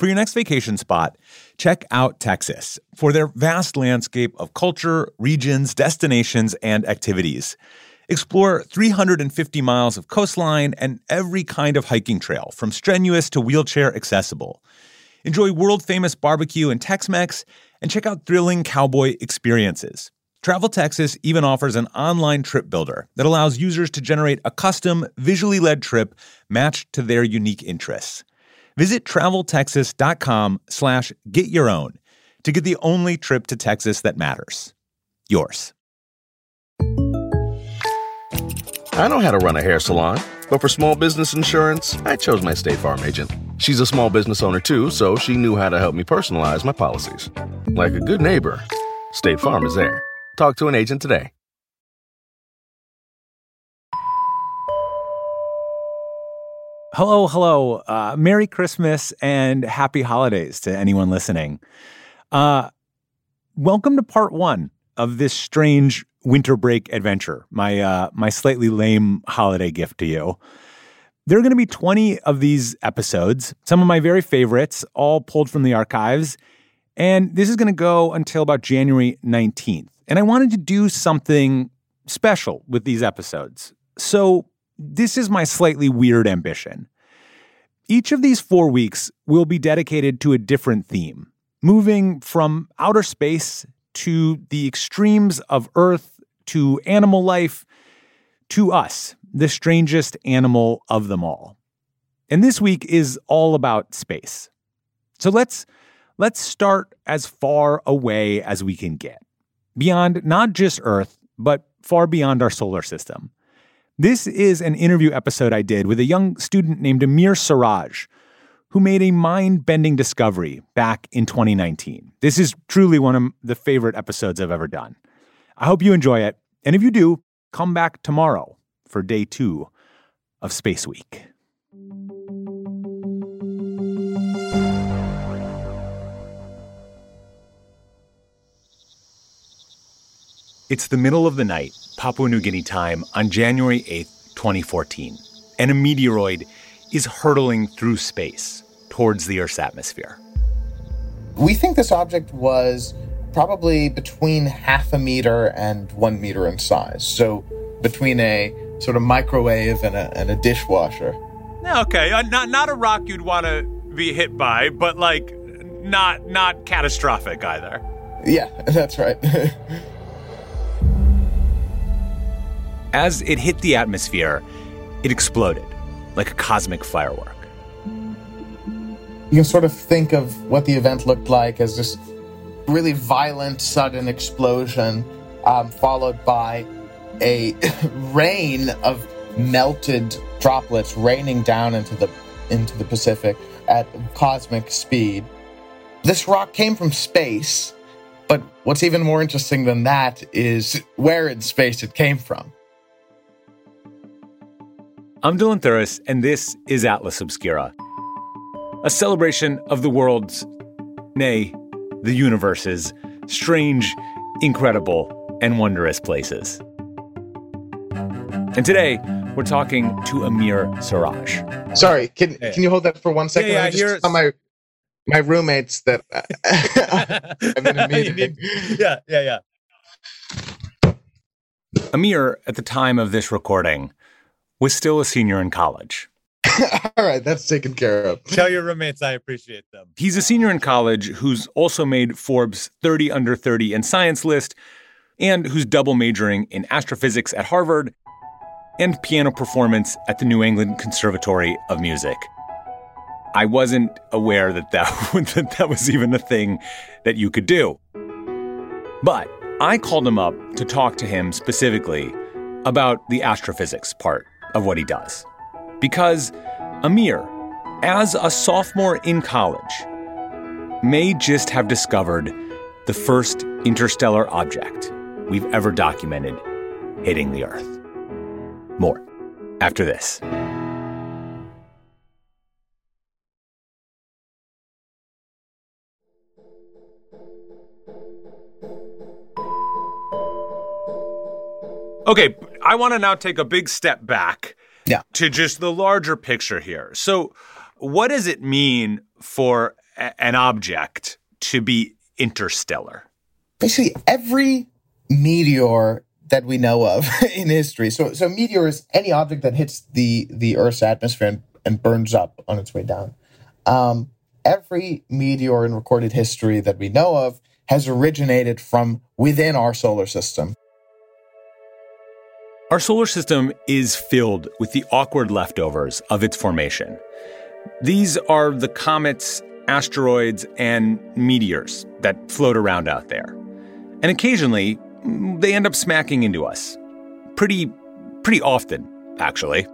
For your next vacation spot, check out Texas for their vast landscape of culture, regions, destinations, and activities. Explore 350 miles of coastline and every kind of hiking trail, from strenuous to wheelchair accessible. Enjoy world famous barbecue and Tex Mex, and check out thrilling cowboy experiences. Travel Texas even offers an online trip builder that allows users to generate a custom, visually led trip matched to their unique interests. Visit traveltexas.com slash get your own to get the only trip to Texas that matters. Yours. I know how to run a hair salon, but for small business insurance, I chose my State Farm agent. She's a small business owner too, so she knew how to help me personalize my policies. Like a good neighbor, State Farm is there. Talk to an agent today. Hello, hello. Uh, Merry Christmas and happy holidays to anyone listening. Uh, welcome to part one of this strange winter break adventure, my, uh, my slightly lame holiday gift to you. There are going to be 20 of these episodes, some of my very favorites, all pulled from the archives. And this is going to go until about January 19th. And I wanted to do something special with these episodes. So this is my slightly weird ambition. Each of these four weeks will be dedicated to a different theme, moving from outer space to the extremes of Earth to animal life to us, the strangest animal of them all. And this week is all about space. So let's let's start as far away as we can get, beyond not just Earth, but far beyond our solar system. This is an interview episode I did with a young student named Amir Siraj, who made a mind bending discovery back in 2019. This is truly one of the favorite episodes I've ever done. I hope you enjoy it. And if you do, come back tomorrow for day two of Space Week. It's the middle of the night, Papua New Guinea time, on January 8th, 2014, and a meteoroid is hurtling through space towards the Earth's atmosphere. We think this object was probably between half a meter and one meter in size. So between a sort of microwave and a, and a dishwasher. Okay, uh, not not a rock you'd want to be hit by, but like not not catastrophic either. Yeah, that's right. As it hit the atmosphere, it exploded like a cosmic firework. You can sort of think of what the event looked like as this really violent, sudden explosion, um, followed by a rain of melted droplets raining down into the into the Pacific at cosmic speed. This rock came from space, but what's even more interesting than that is where in space it came from. I'm Dylan Thuras, and this is Atlas Obscura, a celebration of the world's, nay, the universe's strange, incredible, and wondrous places. And today, we're talking to Amir Siraj. Sorry, can Yeah. can you hold that for one second? Yeah, yeah, I just here's- tell my my roommates that I'm in a meeting. yeah, yeah, yeah. Amir, at the time of this recording, was still a senior in college. All right, that's taken care of. Tell your roommates I appreciate them. He's a senior in college who's also made Forbes 30 under 30 in science list and who's double majoring in astrophysics at Harvard and piano performance at the New England Conservatory of Music. I wasn't aware that that, that that was even a thing that you could do. But I called him up to talk to him specifically about the astrophysics part of what he does. Because Amir, as a sophomore in college, may just have discovered the first interstellar object we've ever documented hitting the Earth. More after this. Okay, I want to now take a big step back Yeah. to just the larger picture here. So, what does it mean for a- an object to be interstellar? Basically, every meteor that we know of in history. So, so meteor is any object that hits the the Earth's atmosphere and, and burns up on its way down. Um, every meteor in recorded history that we know of has originated from within our solar system. Our solar system is filled with the awkward leftovers of its formation. These are the comets, asteroids, and meteors that float around out there. And occasionally, they end up smacking into us. Pretty, pretty often, actually.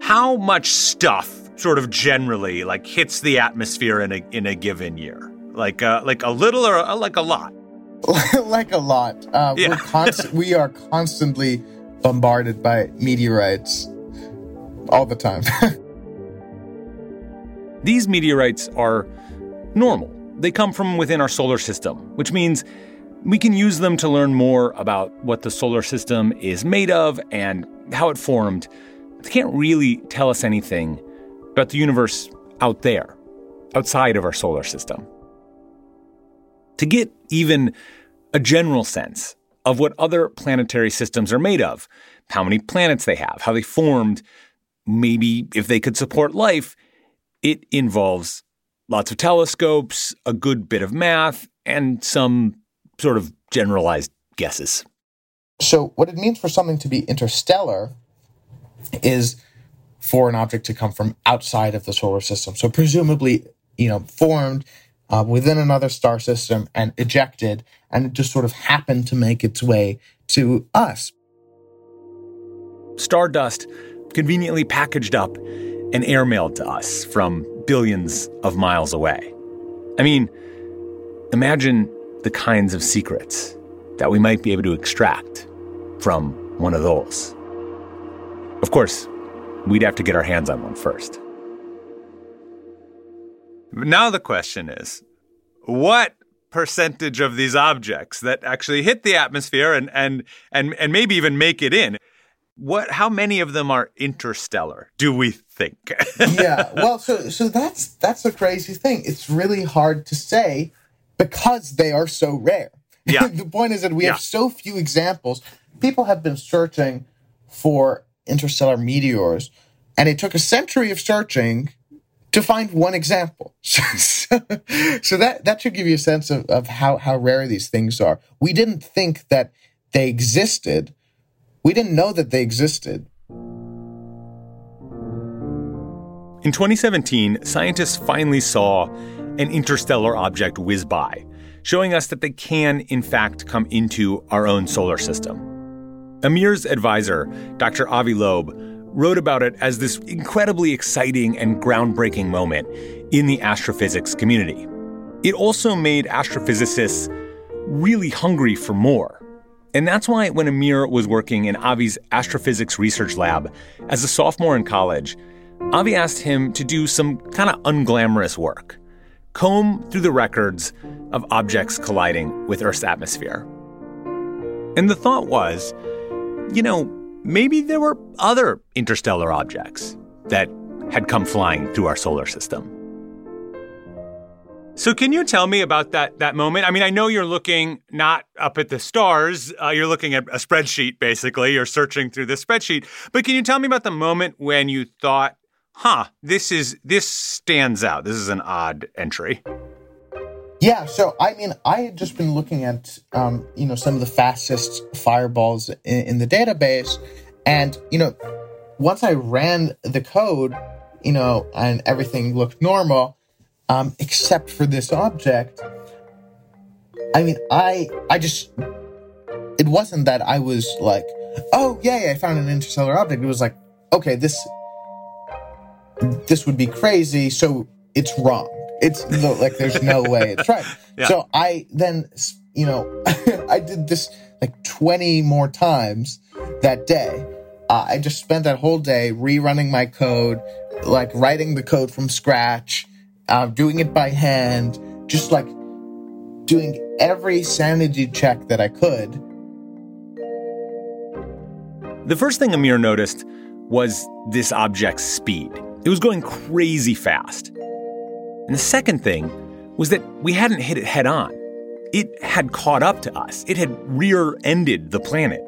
How much stuff, sort of generally, like hits the atmosphere in a in a given year? Like, uh, like a little or like a lot? like a lot. Uh, Yeah. we're const- we are constantly bombarded by meteorites all the time. These meteorites are normal. They come from within our solar system, which means we can use them to learn more about what the solar system is made of and how it formed. They can't really tell us anything about the universe out there, outside of our solar system. To get even a general sense of what other planetary systems are made of, how many planets they have, how they formed, maybe if they could support life, it involves lots of telescopes, a good bit of math, and some sort of generalized guesses. so, what it means for something to be interstellar is for an object to come from outside of the solar system. So, presumably, you know, formed uh, within another star system and ejected, and it just sort of happened to make its way to us. Stardust conveniently packaged up and airmailed to us from billions of miles away. I mean, imagine the kinds of secrets that we might be able to extract from one of those. Of course, we'd have to get our hands on one first. Now the question is what percentage of these objects that actually hit the atmosphere and, and, and, and maybe even make it in? What, how many of them are interstellar, do we think? yeah well so so that's that's the crazy thing it's really hard to say because they are so rare Yeah. the point is that we Yeah. have so few examples people have been searching for interstellar meteors and it took a century of searching to find one example so, so that that should give you a sense of, of how how rare these things are we didn't think that they existed we didn't know that they existed In 2017, scientists finally saw an interstellar object whiz by, showing us that they can, in fact, come into our own solar system. Amir's advisor, Dr. Avi Loeb, wrote about it as this incredibly exciting and groundbreaking moment in the astrophysics community. It also made astrophysicists really hungry for more. And that's why when Amir was working in Avi's astrophysics research lab as a sophomore in college, Avi asked him to do some kind of unglamorous work comb through the records of objects colliding with Earth's atmosphere. And the thought was you know, maybe there were other interstellar objects that had come flying through our solar system. So, can you tell me about that that moment? I mean, I know you're looking not up at the stars; uh, you're looking at a spreadsheet. Basically, you're searching through the spreadsheet. But can you tell me about the moment when you thought, "Huh, this is this stands out. This is an odd entry." Yeah, so I mean, I had just been looking at, um, you know, some of the fastest fireballs in, in the database, and you know, once I ran the code, you know, and everything looked normal, um, except for this object. I mean, I, I just, it wasn't that I was like, oh yeah, yeah, I found an interstellar object. It was like, okay, this, this would be crazy, so it's wrong. It's no, like there's no way it's right. Yeah. So I then, you know, I did this like 20 more times that day. Uh, I just spent that whole day rerunning my code, like writing the code from scratch, uh, doing it by hand, just like doing every sanity check that I could. The first thing Amir noticed was this object's speed. It was going crazy fast. And the second thing was that we hadn't hit it head on. It had caught up to us, it had rear ended the planet.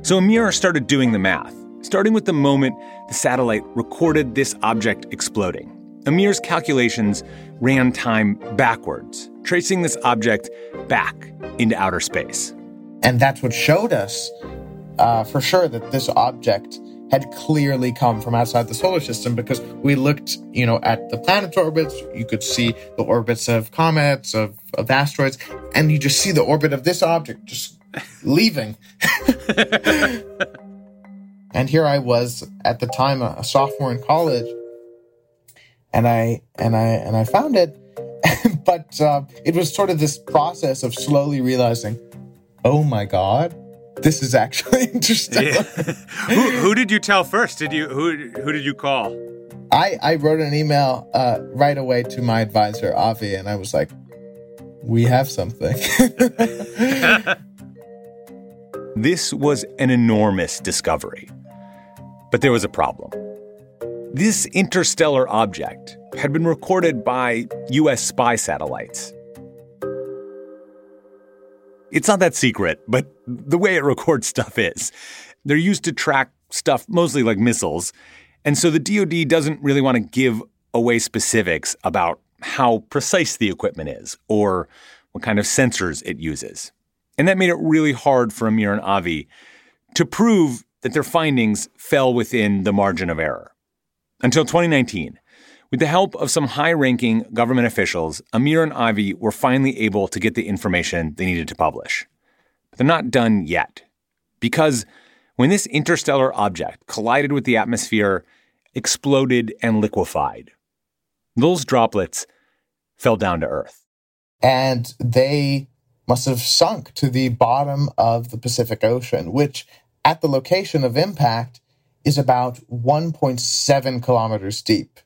So Amir started doing the math, starting with the moment the satellite recorded this object exploding. Amir's calculations ran time backwards, tracing this object back into outer space. And that's what showed us uh, for sure that this object had clearly come from outside the solar system because we looked, you know, at the planet's orbits. You could see the orbits of comets, of, of asteroids, and you just see the orbit of this object just leaving. and here I was at the time a, a sophomore in college, and I and I and I found it, but uh, it was sort of this process of slowly realizing, oh my god, this is actually interesting. Yeah. who, who, did you tell first? Did you who who did you call? I I wrote an email uh, right away to my advisor Avi, and I was like, "We have something." this was an enormous discovery, but there was a problem. This interstellar object had been recorded by U.S. spy satellites it's not that secret, but the way it records stuff is. They're used to track stuff mostly like missiles. And so the DoD doesn't really want to give away specifics about how precise the equipment is or what kind of sensors it uses. And that made it really hard for Amir and Avi to prove that their findings fell within the margin of error. Until 2019, with the help of some high ranking government officials, Amir and Avi were finally able to get the information they needed to publish. But they're not done yet. Because when this interstellar object collided with the atmosphere, exploded and liquefied, those droplets fell down to Earth. And they must have sunk to the bottom of the Pacific Ocean, which at the location of impact is about 1.7 kilometers deep.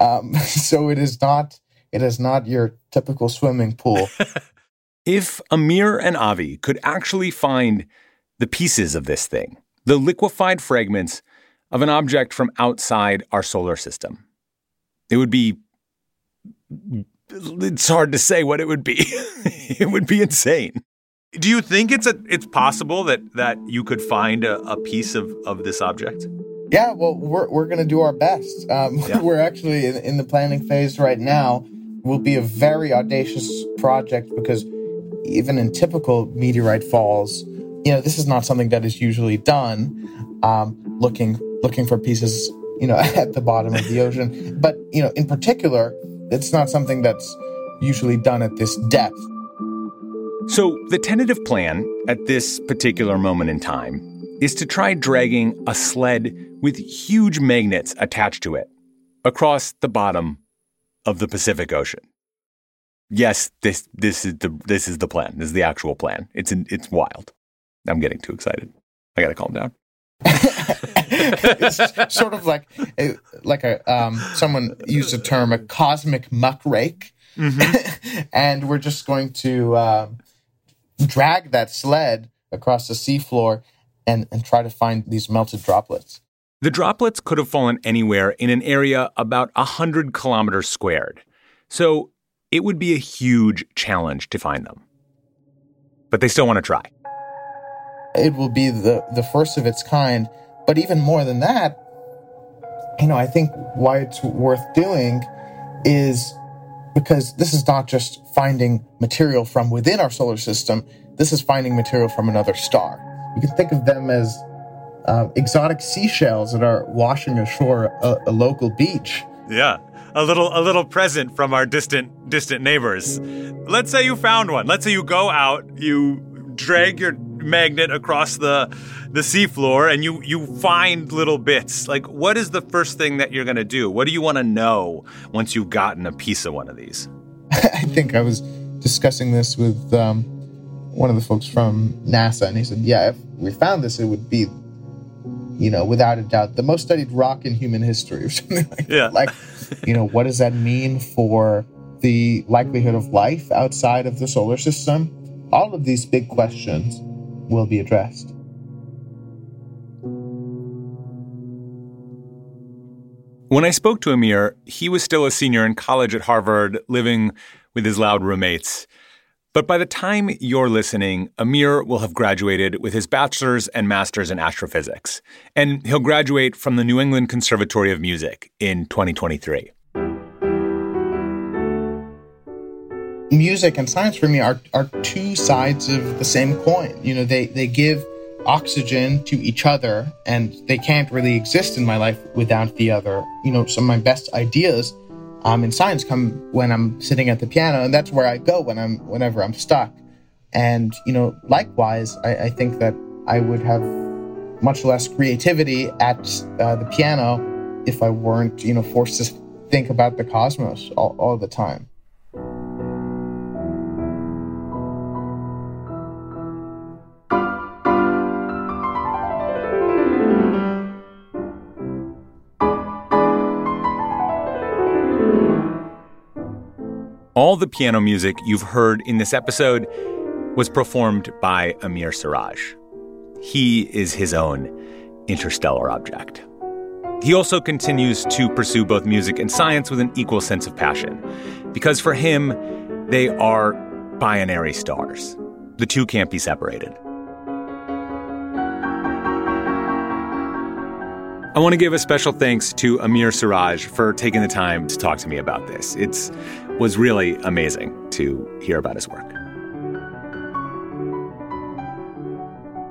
Um, so it is not it is not your typical swimming pool. if Amir and Avi could actually find the pieces of this thing, the liquefied fragments of an object from outside our solar system, it would be it's hard to say what it would be. it would be insane. Do you think it's a it's possible that that you could find a, a piece of, of this object? Yeah, well, we're, we're going to do our best. Um, yeah. We're actually in, in the planning phase right now. Will be a very audacious project because even in typical meteorite falls, you know, this is not something that is usually done. Um, looking looking for pieces, you know, at the bottom of the ocean. But you know, in particular, it's not something that's usually done at this depth. So the tentative plan at this particular moment in time is to try dragging a sled with huge magnets attached to it across the bottom of the Pacific Ocean. Yes, this this is the this is the plan. This is the actual plan. It's it's wild. I'm getting too excited. I got to calm down. it's sort of like like a um, someone used a term a cosmic muckrake, mm-hmm. and we're just going to uh, drag that sled across the seafloor and, and try to find these melted droplets. The droplets could have fallen anywhere in an area about 100 kilometers squared. So it would be a huge challenge to find them. But they still want to try. It will be the, the first of its kind. But even more than that, you know, I think why it's worth doing is because this is not just finding material from within our solar system, this is finding material from another star. You can think of them as uh, exotic seashells that are washing ashore a, a local beach. Yeah a little a little present from our distant distant neighbors. Let's say you found one. Let's say you go out, you drag your magnet across the the seafloor and you you find little bits. Like what is the first thing that you're going to do? What do you want to know once you've gotten a piece of one of these? I think I was discussing this with um, one of the folks from NASA, and he said, "Yeah, if we found this, it would be, you know, without a doubt, the most studied rock in human history, or something like yeah. that. Like, you know, what does that mean for the likelihood of life outside of the solar system? All of these big questions will be addressed." When I spoke to Amir, he was still a senior in college at Harvard, living with his loud roommates. But by the time you're listening, Amir will have graduated with his bachelor's and master's in astrophysics. And he'll graduate from the New England Conservatory of Music in 2023. Music and science for me are, are two sides of the same coin. You know, they, they give oxygen to each other and they can't really exist in my life without the other. You know, some of my best ideas um, in science come when I'm sitting at the piano, and that's where I go when I'm whenever I'm stuck. And you know, likewise, I, I think that I would have much less creativity at uh, the piano if I weren't, you know, forced to think about the cosmos all, all the time. All the piano music you've heard in this episode was performed by Amir Siraj. He is his own interstellar object. He also continues to pursue both music and science with an equal sense of passion, because for him, they are binary stars. The two can't be separated. I want to give a special thanks to Amir Siraj for taking the time to talk to me about this. It was really amazing to hear about his work.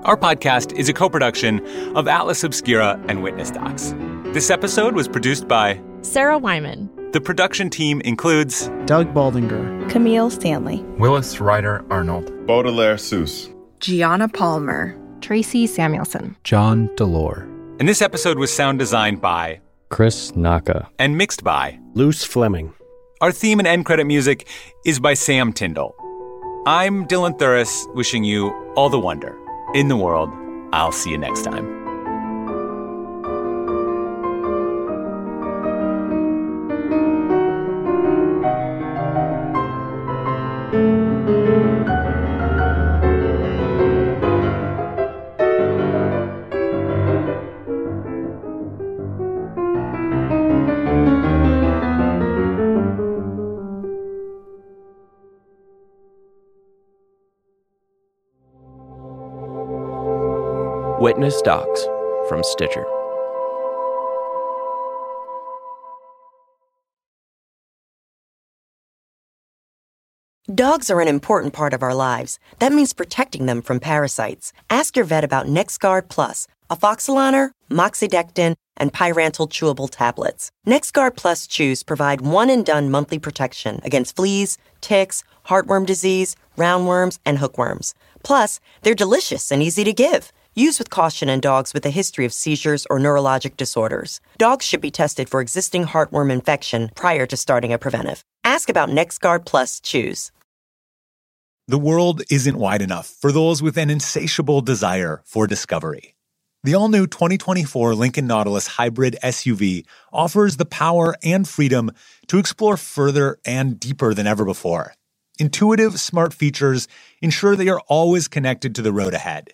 Our podcast is a co production of Atlas Obscura and Witness Docs. This episode was produced by Sarah Wyman. The production team includes Doug Baldinger, Camille Stanley, Willis Ryder Arnold, Baudelaire Seuss, Gianna Palmer, Tracy Samuelson, John Delore. And this episode was sound designed by Chris Naka and mixed by Luce Fleming. Our theme and end credit music is by Sam Tyndall. I'm Dylan Thuras, wishing you all the wonder in the world. I'll see you next time. Witness Docs from Stitcher. Dogs are an important part of our lives. That means protecting them from parasites. Ask your vet about NexGard Plus, a afoxolaner, moxidectin, and pyrantel chewable tablets. NexGard Plus chews provide one and done monthly protection against fleas, ticks, heartworm disease, roundworms, and hookworms. Plus, they're delicious and easy to give. Use with caution in dogs with a history of seizures or neurologic disorders. Dogs should be tested for existing heartworm infection prior to starting a preventive. Ask about NexGard Plus Chews. The world isn't wide enough for those with an insatiable desire for discovery. The all new 2024 Lincoln Nautilus Hybrid SUV offers the power and freedom to explore further and deeper than ever before. Intuitive, smart features ensure they are always connected to the road ahead.